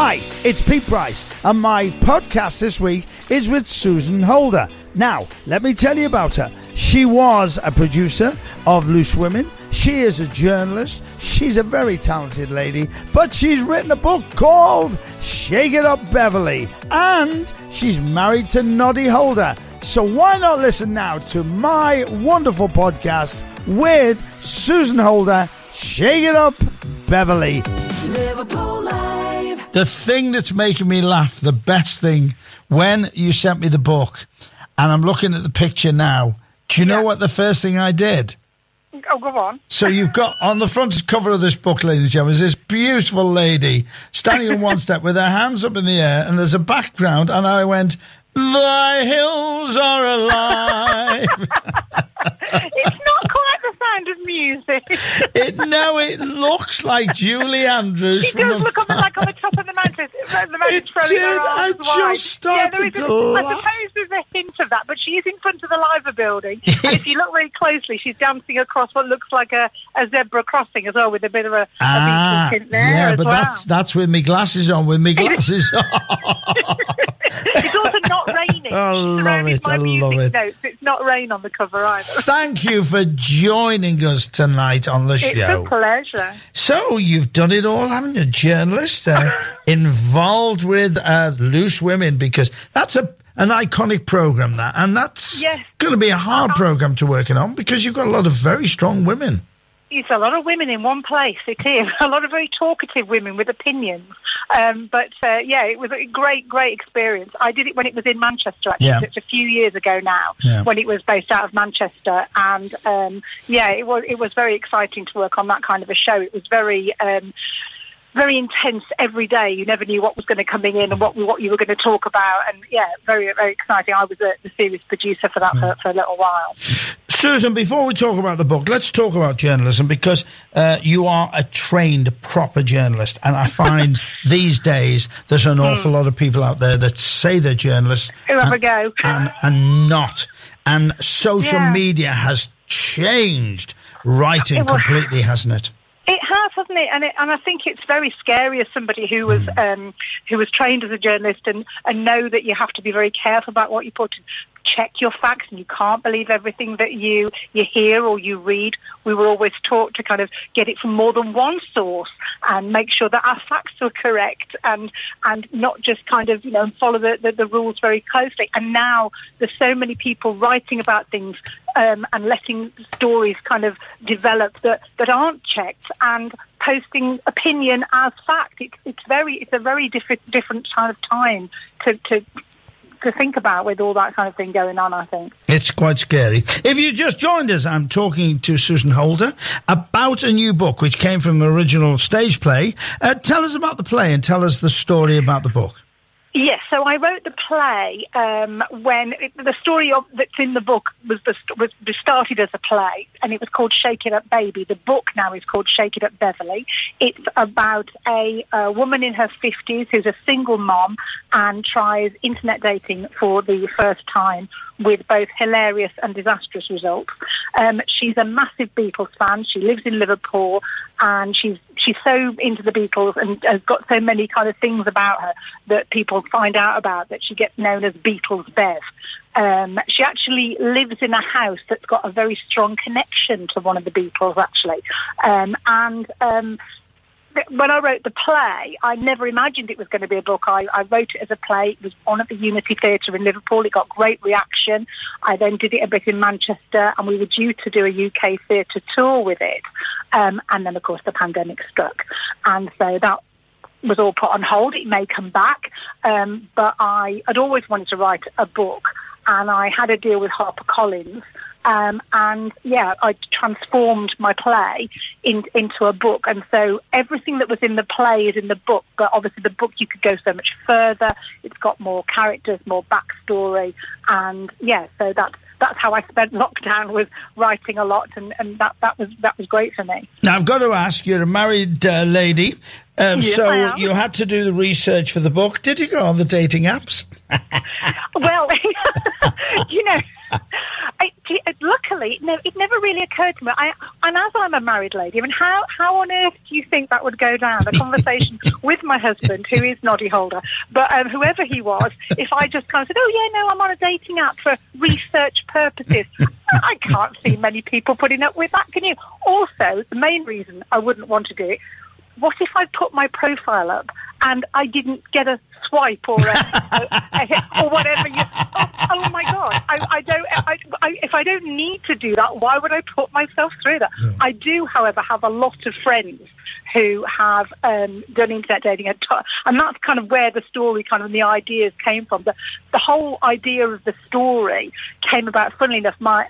Hi, it's Pete Price, and my podcast this week is with Susan Holder. Now, let me tell you about her. She was a producer of Loose Women. She is a journalist. She's a very talented lady, but she's written a book called Shake It Up Beverley, and she's married to Noddy Holder. So why not listen now to my wonderful podcast with Susan Holder, Shake It Up Beverley. Liverpool Live. The thing that's making me laugh, the best thing, when you sent me the book, and I'm looking at the picture now. Do you know what the first thing I did? Oh, go on. So you've got on the front cover of this book, ladies and gentlemen, is this beautiful lady standing on one step with her hands up in the air, and there's a background, and I went, "The hills are alive." It's not quite the sound of music. it no, it looks like Julie Andrews from does look on the, like on the top of the mountain. The mountain It did. I just wide. started yeah, to I suppose there's a hint of that, but she is in front of the Liver building. and if you look very closely, she's dancing across what looks like a, a zebra crossing as well, with a bit of a, a Ah, there yeah, but well. that's that's with me glasses on. With me glasses on. Love it, I love it. Notes. It's not rain on the cover either. Thank you for joining us tonight on the It's show. a pleasure. So you've done it all, haven't you? Journalist uh, involved with uh, Loose Women because that's a an iconic program that, and that's Yes. going to be a hard program to working on because you've got a lot of very strong women. It's a lot of women in one place. It is a lot of very talkative women with opinions. Um, but uh, yeah, it was a great, great experience. I did it when it was in Manchester. Actually, Yeah. It's a few years ago now. Yeah. When it was based out of Manchester, and um, yeah, it was it was very exciting to work on that kind of a show. It was very. Um, very intense every day. You never knew what was going to come in and what what you were going to talk about. And yeah, very very exciting. I was a, the series producer for that for, for a little while. Susan, before we talk about the book, let's talk about journalism because uh, you are a trained, proper journalist. And I find these days there's an awful lot of people out there that say they're journalists Who have a go. and, and not. And social Yeah. media has changed writing completely, hasn't it? It has, hasn't it? And it, and I think it's very scary as somebody who was um, who was trained as a journalist and, and know that you have to be very careful about what you put. Check your facts, and you can't believe everything that you you hear or you read. We were always taught to kind of get it from more than one source and make sure that our facts are correct and and not just kind of you know follow the, the, the rules very closely. And now there's so many people writing about things um, and letting stories kind of develop that, that aren't checked and posting opinion as fact. It's it's very it's a very different different kind of time to, to to think about with all that kind of thing going on. I think. It's quite scary. If you just joined us, I'm talking to Susan Holder about a new book which came from an original stage play. Uh, tell us about the play and tell us the story about the book. Yes, so I wrote the play um, when it, the story of, that's in the book was, the, was started as a play, and it was called Shake It Up Baby. The book now is called Shake It Up Beverley. It's about a, a woman in her fifties who's a single mom and tries internet dating for the first time with both hilarious and disastrous results. Um, she's a massive Beatles fan. She lives in Liverpool, and she's she's so into the Beatles and has got so many kind of things about her that people find out about that she gets known as Beatles Bev. Um, she actually lives in a house that's got a very strong connection to one of the Beatles, actually, um, and. When I wrote the play, I never imagined it was going to be a book. I, I wrote it as a play. It was on at the Unity Theatre in Liverpool. It got great reaction. I then did it a bit in Manchester, and we were due to do a UK theatre tour with it. Um, and then, of course, the pandemic struck, and so that was all put on hold. It may come back, um, but I had always wanted to write a book, and I had a deal with HarperCollins. Um, and yeah, I transformed my play in, into a book, and so everything that was in the play is in the book. But obviously, the book you could go so much further. It's got more characters, more backstory, and yeah, so that's that's how I spent lockdown was writing a lot, and, and that, that was that was great for me. Now, I've got to ask, you're a married uh, lady, um, Yes, so you had to do the research for the book. Did you go on the dating apps? Well, you know, I, luckily, no, it never really occurred to me. I, and as I'm a married lady, I mean, how, how on earth do you think that would go down? A conversation with my husband, who is Noddy Holder, but um, whoever he was, if I just kind of said, oh, yeah, no, I'm on a dating app for research purposes. I can't see many people putting up with that, can you? Also, the main reason I wouldn't want to do it what if I put my profile up and I didn't get a swipe or a, a, a, or whatever? You, oh, oh, my god! I, I don't. I, I, if I don't need to do that, why would I put myself through that? No. I do, however, have a lot of friends who have um, done internet dating, and that's kind of where the story, kind of the ideas came from. The the whole idea of the story came about. Funnily enough, my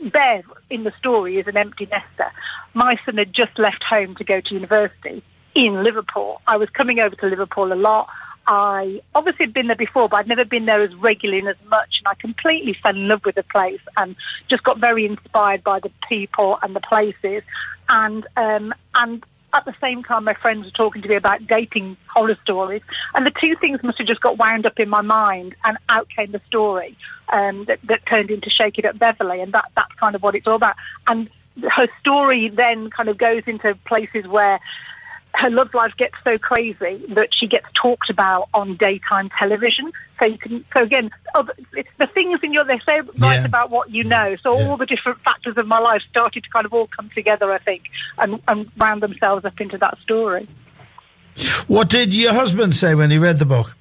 Bev in the story is an empty nester. My son had just left home to go to university in Liverpool. I was coming over to Liverpool a lot. I obviously had been there before, but I'd never been there as regularly and as much. And I completely fell in love with the place and just got very inspired by the people and the places. And um, and at the same time, my friends were talking to me about dating horror stories, and the two things must have just got wound up in my mind, and out came the story um, that, that turned into Shake It Up Beverley, and that that's kind of what it's all about. And her story then kind of goes into places where her love life gets so crazy that she gets talked about on daytime television. So you can, so again, it's the things in your, they say right yeah. about what you know. So yeah. all the different factors of my life started to kind of all come together, I think, and, and round themselves up into that story. What did your husband say when he read the book?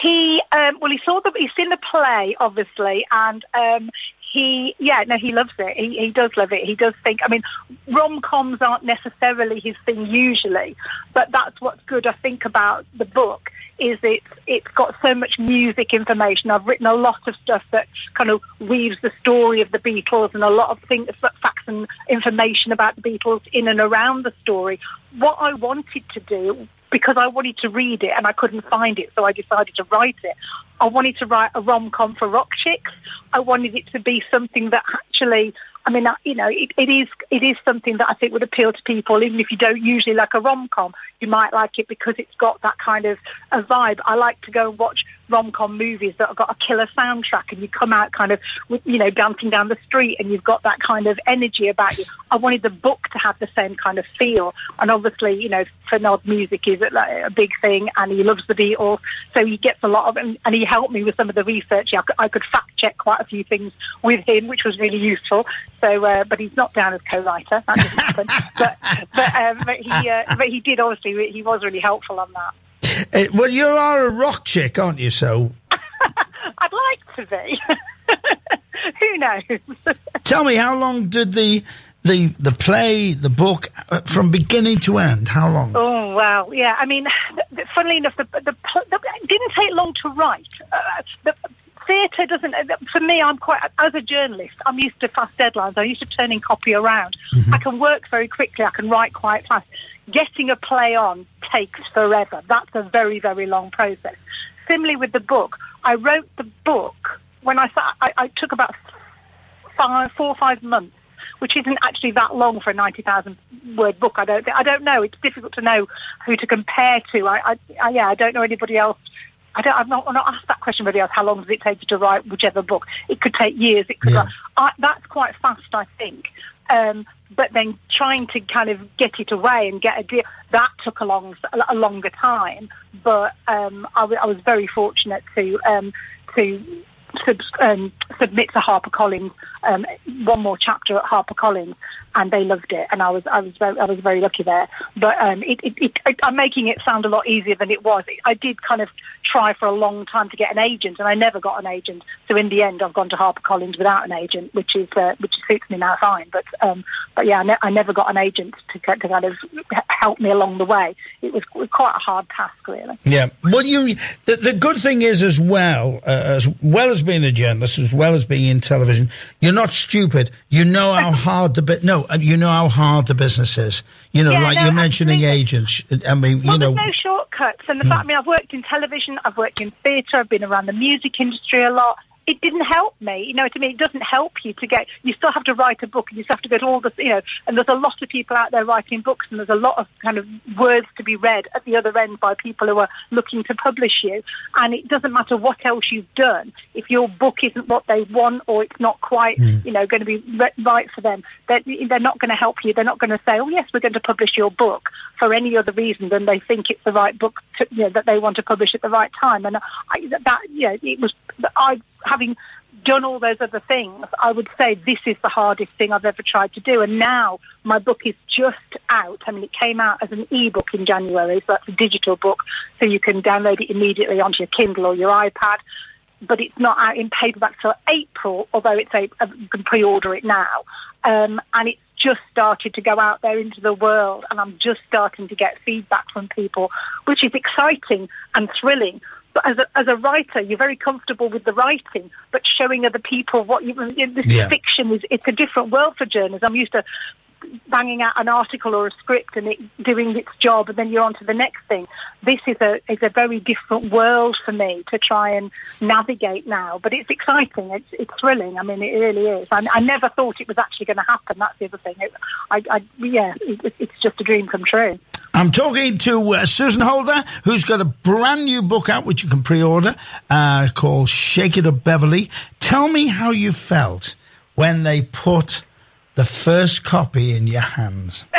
He, um, well, he saw the, he's seen the play, obviously, and um, he, yeah, no, he loves it. He, he does love it. He does think, I mean, rom-coms aren't necessarily his thing usually, but that's what's good, I think, about the book is it's, it's got so much music information. I've written a lot of stuff that kind of weaves the story of the Beatles and a lot of things, facts and information about the Beatles in and around the story. What I wanted to do because I wanted to read it and I couldn't find it, so I decided to write it. I wanted to write a rom-com for rock chicks. I wanted it to be something that actually I mean, you know, it, it is it is something that I think would appeal to people, even if you don't usually like a rom com. You might like it because it's got that kind of a vibe. I like to go and watch rom com movies that have got a killer soundtrack, and you come out kind of, you know, dancing down the street, and you've got that kind of energy about you. I wanted the book to have the same kind of feel, and obviously, you know, for Nod music is a, big thing, and he loves the Beatles, so he gets a lot of, and, and he helped me with some of the research. I could, I could fact check quite a few things with him, which was really useful. So, uh, but he's not down as co-writer. That doesn't happen. but but, um, but he uh, but he did obviously he was really helpful on that. Uh, well, you are a rock chick, aren't you? So I'd like to be. Who knows? Tell me, how long did the the the play, the book, uh, from beginning to end? How long? Oh wow, yeah. I mean, funnily enough, the, the, the, it didn't take long to write. Uh, the, theatre doesn't. For me, I'm quite as a journalist. I'm used to fast deadlines. I'm used to turning copy around. Mm-hmm. I can work very quickly. I can write quite fast. Getting a play on takes forever. That's a very very long process. Similarly with the book, I wrote the book when I I, I took about five, four or five months which isn't actually that long for a 90,000 word book. I don't, I don't know. It's difficult to know who to compare to. I, I, I yeah, I don't know anybody else I don't, I've not, I've not asked that question really. How long does it take you to write whichever book? It could take years. It could. Yeah. I, that's quite fast, I think. Um, but then trying to kind of get it away and get a deal that took a long, a longer time. But um, I, w- I was very fortunate to um, to sub- um, submit to HarperCollins um, one more chapter at HarperCollins, and they loved it, and I was I was very, I was very lucky there. But um, it, it, it, I'm making it sound a lot easier than it was. I did kind of try for a long time to get an agent, and I never got an agent. So in the end, I've gone to HarperCollins without an agent, which is uh, which suits me now fine. But um, but yeah, I, ne- I never got an agent to, to kind of help me along the way. It was quite a hard task, really. Yeah. Well, you the, the good thing is as well uh, as well as being a journalist, as well as being in television, you're not stupid. You know how hard the bit. No, you know how hard the business is. You know, yeah, like no, you're mentioning agents. I mean, well, you know, there's no shortcuts. And the hmm. fact, I mean, I've worked in television, I've worked in theatre, I've been around the music industry a lot. It didn't help me. You know what I mean? It doesn't help you to get. You still have to write a book, and you still have to get all the, you know. And there's a lot of people out there writing books, and there's a lot of kind of words to be read at the other end by people who are looking to publish you. And it doesn't matter what else you've done if your book isn't what they want or it's not quite, mm. you know, going to be re- right for them. They're, they're not going to help you. They're not going to say, "Oh yes, we're going to publish your book," for any other reason than they think it's the right book to, you know, that they want to publish at the right time. And I, that, you know, it was I having done all those other things, I would say this is the hardest thing I've ever tried to do. And now my book is just out. I mean, it came out as an e-book in January, so that's a digital book, so you can download it immediately onto your Kindle or your iPad. But it's not out in paperback till April, although it's a, you can pre-order it now. Um, and it's just started to go out there into the world, and I'm just starting to get feedback from people, which is exciting and thrilling. But as a, as a writer, you're very comfortable with the writing, but showing other people what you, this Yeah. fiction is, it's a different world for journalists. I'm used to banging out an article or a script and it doing its job and then you're on to the next thing. This is a is a very different world for me to try and navigate now. But it's exciting. It's it's thrilling. I mean, it really is. I, I never thought it was actually going to happen. That's the other thing. It, I, I yeah, it, it's just a dream come true. I'm talking to uh, Susan Holder, who's got a brand new book out which you can pre-order uh, called "Shake It Up, Beverley." Tell me how you felt when they put the first copy in your hands.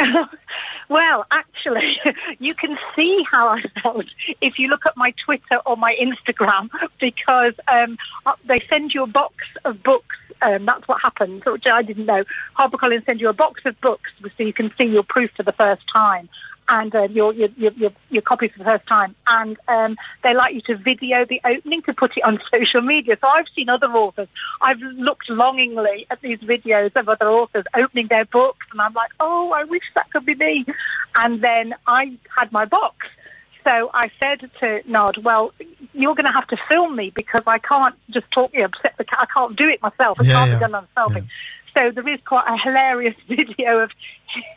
Well, actually, you can see how I felt if you look at my Twitter or my Instagram because um, uh, they send you a box of books. Um, that's what happens, which I didn't know. HarperCollins send you a box of books so you can see your proof for the first time and uh, your, your, your, your, copy for the first time. And um, they like you to video the opening to put it on social media. So I've seen other authors. I've looked longingly at these videos of other authors opening their books, and I'm like, oh, I wish that could be me. And then I had my box. So I said to Nod, well, you're going to have to film me because I can't just talk, you know, set the, ca- I can't do it myself. It Yeah, can't yeah, be done on selfie. So there is quite a hilarious video of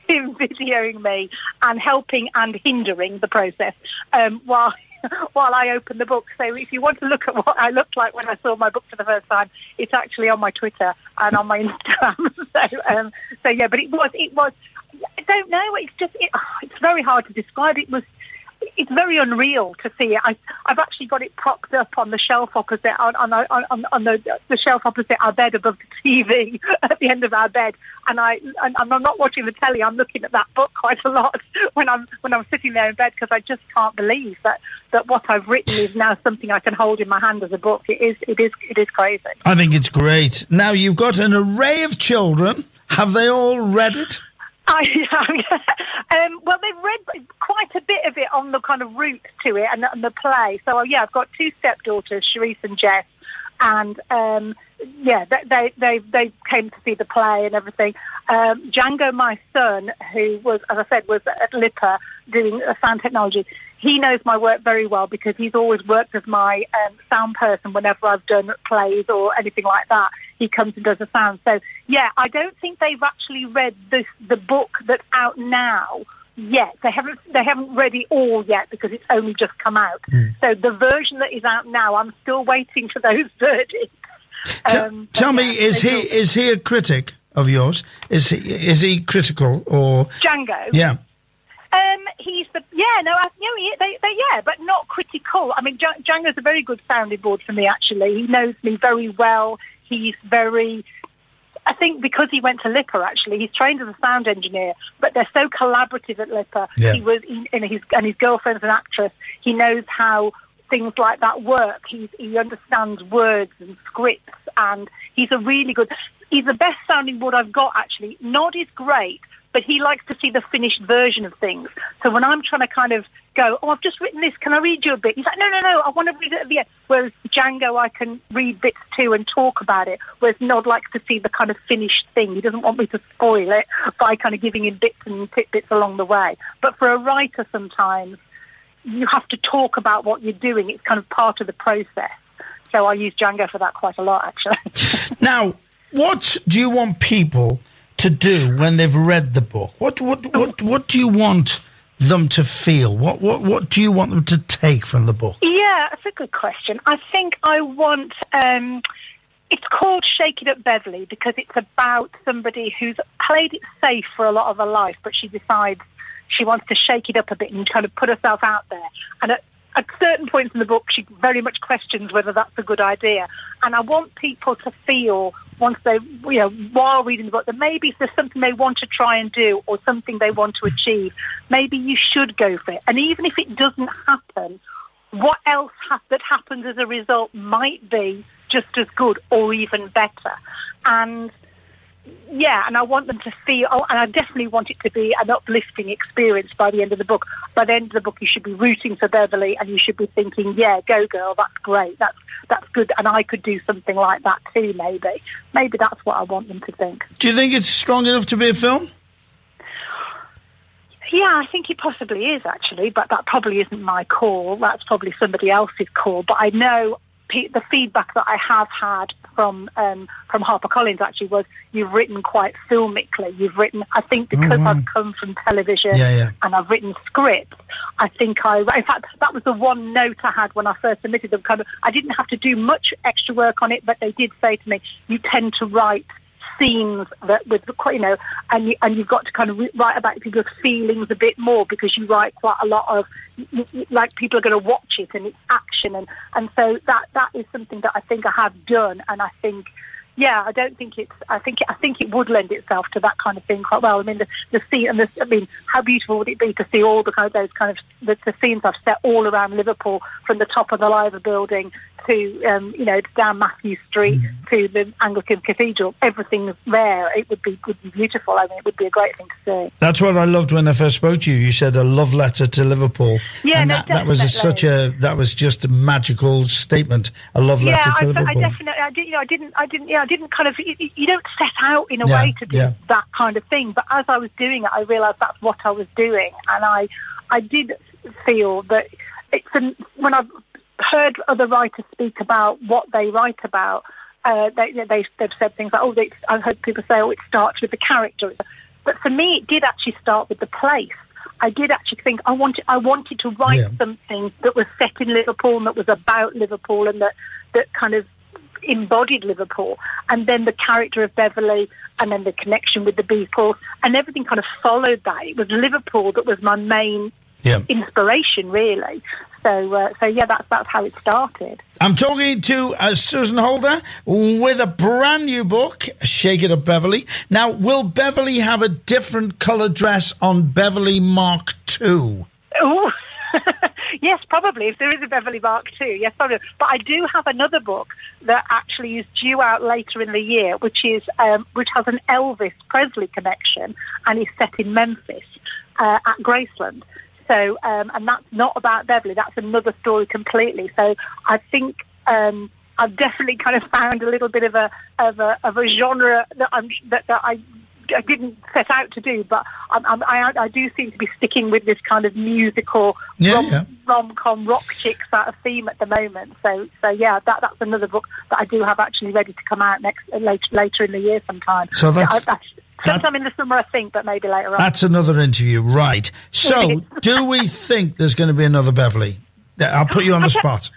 him videoing me and helping and hindering the process um, while while I open the book. So if you want to look at what I looked like when I saw my book for the first time, it's actually on my Twitter and on my Instagram. so um, so yeah, but it was it was I don't know. It's just it, it's very hard to describe. It was it's very unreal to see it. I, I've actually got it propped up on the shelf opposite on on, on, on the, the shelf opposite our bed above the TV at the end of our bed, and I and I'm not watching the telly. I'm looking at that book quite a lot when I'm when I'm sitting there in bed because I just can't believe that that what I've written is now something I can hold in my hand as a book. It is it is it is crazy. I think it's great. Now you've got an array of children. Have they all read it? I, um, well, they've read quite a bit of it on the kind of route to it and, and the play. So, yeah, I've got two stepdaughters, Charisse and Jess, and um, yeah, they, they they came to see the play and everything. Um, Django, my son, who was, as I said, was at LIPA doing uh, sound technology. He knows my work very well because he's always worked as my um, sound person whenever I've done plays or anything like that. He comes and does a sound. So yeah, I don't think they've actually read this the book that's out now yet. They haven't they haven't read it all yet because it's only just come out. So the version that is out now, I'm still waiting for those verdicts. T- Um, tell but me, is he is he a critic of yours? Is he is he critical or Django? yeah? Um, he's the yeah no I, you know, he- they, they yeah but not critical. I mean Dj- Django's a very good sounding board for me actually. He knows me very well. He's very I think because he went to LIPA actually, he's trained as a sound engineer, but they're so collaborative at LIPA. Yeah. He was he, and his and his girlfriend's an actress. He knows how things like that work. He's, he understands words and scripts, and he's a really good. He's the best sounding board I've got actually. Nod is great, but he likes to see the finished version of things. So when I'm trying to kind of go, oh, I've just written this, can I read you a bit? He's like, no, no, no, I want to read it at the end. Whereas Django, I can read bits too and talk about it. Whereas Nod likes to see the kind of finished thing. He doesn't want me to spoil it by kind of giving him bits and tidbits along the way. But for a writer, sometimes you have to talk about what you're doing. It's kind of part of the process. So I use Django for that quite a lot, actually. Now, what do you want people to do when they've read the book? What what what what do you want them to feel? What what what do you want them to take from the book? Yeah, that's a good question. I think I want um, It's called Shake It Up Beverley because it's about somebody who's played it safe for a lot of her life, but she decides she wants to shake it up a bit and kind of put herself out there. And at, at certain points in the book, she very much questions whether that's a good idea. And I want people to feel once they, you know, while reading the book, that maybe there's something they want to try and do or something they want to achieve, maybe you should go for it. And even if it doesn't happen, what else ha- that happens as a result might be just as good or even better. And yeah, and I want them to feel, oh, and I definitely want it to be an uplifting experience by the end of the book. By the end of the book, you should be rooting for Beverley, and you should be thinking, "Yeah, go girl, that's great, that's that's good," and I could do something like that too. Maybe, maybe that's what I want them to think. Do you think it's strong enough to be a film? Yeah, I think it possibly is actually, but that probably isn't my call. That's probably somebody else's call. But I know the feedback that I have had from um, from HarperCollins actually was you've written quite filmically. You've written, I think, because wow. I've come from television Yeah, yeah. and I've written scripts. I think I, in fact, that was the one note I had when I first submitted them. Kind of, I didn't have to do much extra work on it, but they did say to me, you tend to write scenes that with you know and you, and you've got to kind of write about people's feelings a bit more because you write quite a lot of like people are going to watch it and it's action and and so that that is something that I think I have done and I think yeah, I don't think it's. I think I think it would lend itself to that kind of thing quite well. I mean, the the scene and the. I mean, how beautiful would it be to see all the kind of those kind of the, the scenes I've set all around Liverpool, from the top of the Liver building to um, you know down Mathew Street to the Anglican Cathedral. Everything's there. It would be would be beautiful. I mean, it would be a great thing to see. That's what I loved when I first spoke to you. You said a love letter to Liverpool. Yeah, and no, that, that was a, such a that was just a magical statement. A love Yeah, letter to I, I Liverpool. definitely, I did, you know, I didn't, I didn't, yeah, I didn't kind of, you, you don't set out in a Yeah, way to do yeah. that kind of thing. But as I was doing it, I realised that's what I was doing, and I, I did feel that it's an, when I've heard other writers speak about what they write about. Uh, they, they, they've said things like, oh, they, I've heard people say, oh, it starts with the character. But for me, it did actually start with the place. I did actually think I wanted I wanted to write Yeah. something that was set in Liverpool and that was about Liverpool and that that kind of embodied Liverpool. And then the character of Beverley and then the connection with the Beatles and everything kind of followed that. It was Liverpool that was my main yeah. inspiration, really. So uh, so yeah, that's that's how it started. I'm talking to uh, Susan Holder with a brand new book, Shake It Up Beverley. Now, will Beverley have a different colour dress on Beverley Mark II? Oh, yes, probably. If there is a Beverley Mark too, yes, probably. But I do have another book that actually is due out later in the year, which is um, which has an Elvis Presley connection and is set in Memphis uh, at Graceland. So, um, and that's not about Beverley. That's another story completely. So, I think. Um, I've definitely kind of found a little bit of a of a, of a genre that I'm that, that I I didn't set out to do, but I'm, I'm, I, I do seem to be sticking with this kind of musical Yeah, rom, yeah. rom-com rock chick sort of theme at the moment. So, so yeah, that that's another book that I do have actually ready to come out next later later in the year sometime. So that's- I, that's sometime in the summer, I think, but maybe later on. That's another interview, right? So, do we think there's going to be another Beverley? I'll put you on the spot.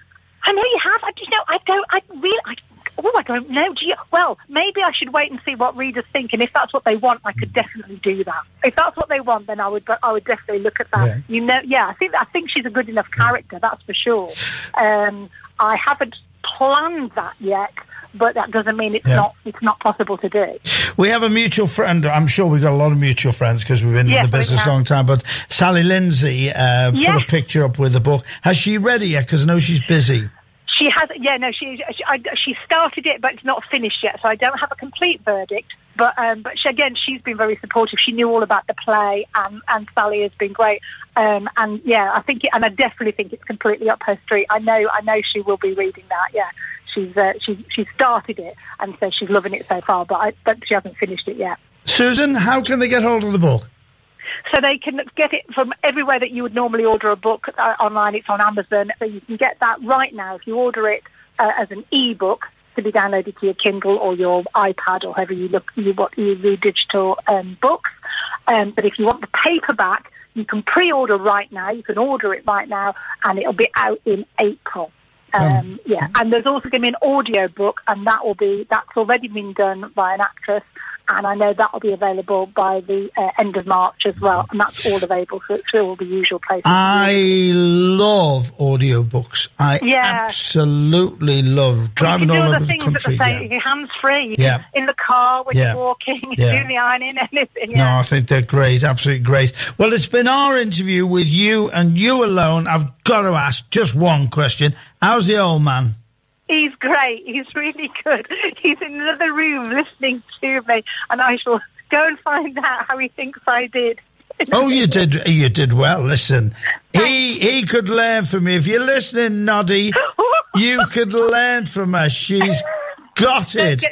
I know you have. I just know. I don't. I really. I, oh, I don't know. Do you? Well, maybe I should wait and see what readers think, and if that's what they want, I could definitely do that. If that's what they want, then I would. I would definitely look at that. Yeah. You know, yeah. I think. I think she's a good enough character. That's for sure. Um, I haven't planned that yet, but that doesn't mean it's Yeah. not. It's not possible to do. We have a mutual friend. I'm sure we've got a lot of mutual friends because we've been Yes, in the business a long time. But Sally Lindsay uh, put a picture up with the book. Has she read it yet? Because I know she's busy. She has, yeah, no, she she, I, she started it, but it's not finished yet, so I don't have a complete verdict. But um, but she, again, she's been very supportive. She knew all about the play, and and Sally has been great. Um, and yeah, I think, it, and I definitely think it's completely up her street. I know, I know she will be reading that. Yeah, she's uh, she's she's started it, and so she's loving it so far. But I, but she hasn't finished it yet. Susan, how can they get hold of the book? So they can get it from everywhere that you would normally order a book uh, online. It's on Amazon. So you can get that right now if you order it uh, as an e-book to be downloaded to your Kindle or your iPad or however you look you what you read digital um, books. Um, but if you want the paperback, you can pre-order right now. You can order it right now, and it'll be out in April. Um, yeah, and there's also going to be an audio book, and that will be that's already been done by an actress, and I know that will be available by the uh, end of March as well, and that's all available through, through all the usual places. I love audiobooks. I Yeah. absolutely love driving all over the country. the same, yeah. you're hands free. Yeah. In the car when Yeah. you're walking, Yeah. doing the ironing, anything. No, I think they're great, absolutely great. Well, it's been our interview with you and you alone. I've got to ask just one question. How's the old man? He's great. He's really good. He's in another room listening to me, and I shall go and find out how he thinks I did. Oh, you did. You did well. Listen, he he could learn from you. If you're listening, Noddy, you could learn from her. She's got it.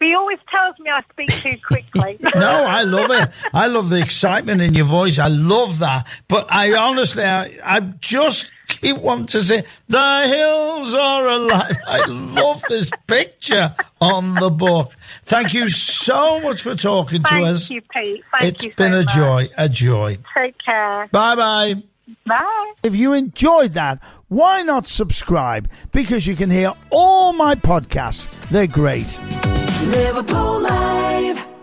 He always tells me I speak too quickly. No, I love it. I love the excitement in your voice. I love that. But I honestly, I, I just keep wanting to say, the hills are alive. I love this picture on the book. Thank you so much for talking to us. Thank us. you, Pete. Thank It's you so been a much. joy, a joy. Take care. Bye bye. Bye. If you enjoyed that, why not subscribe? Because you can hear all my podcasts. They're great. Liverpool Live.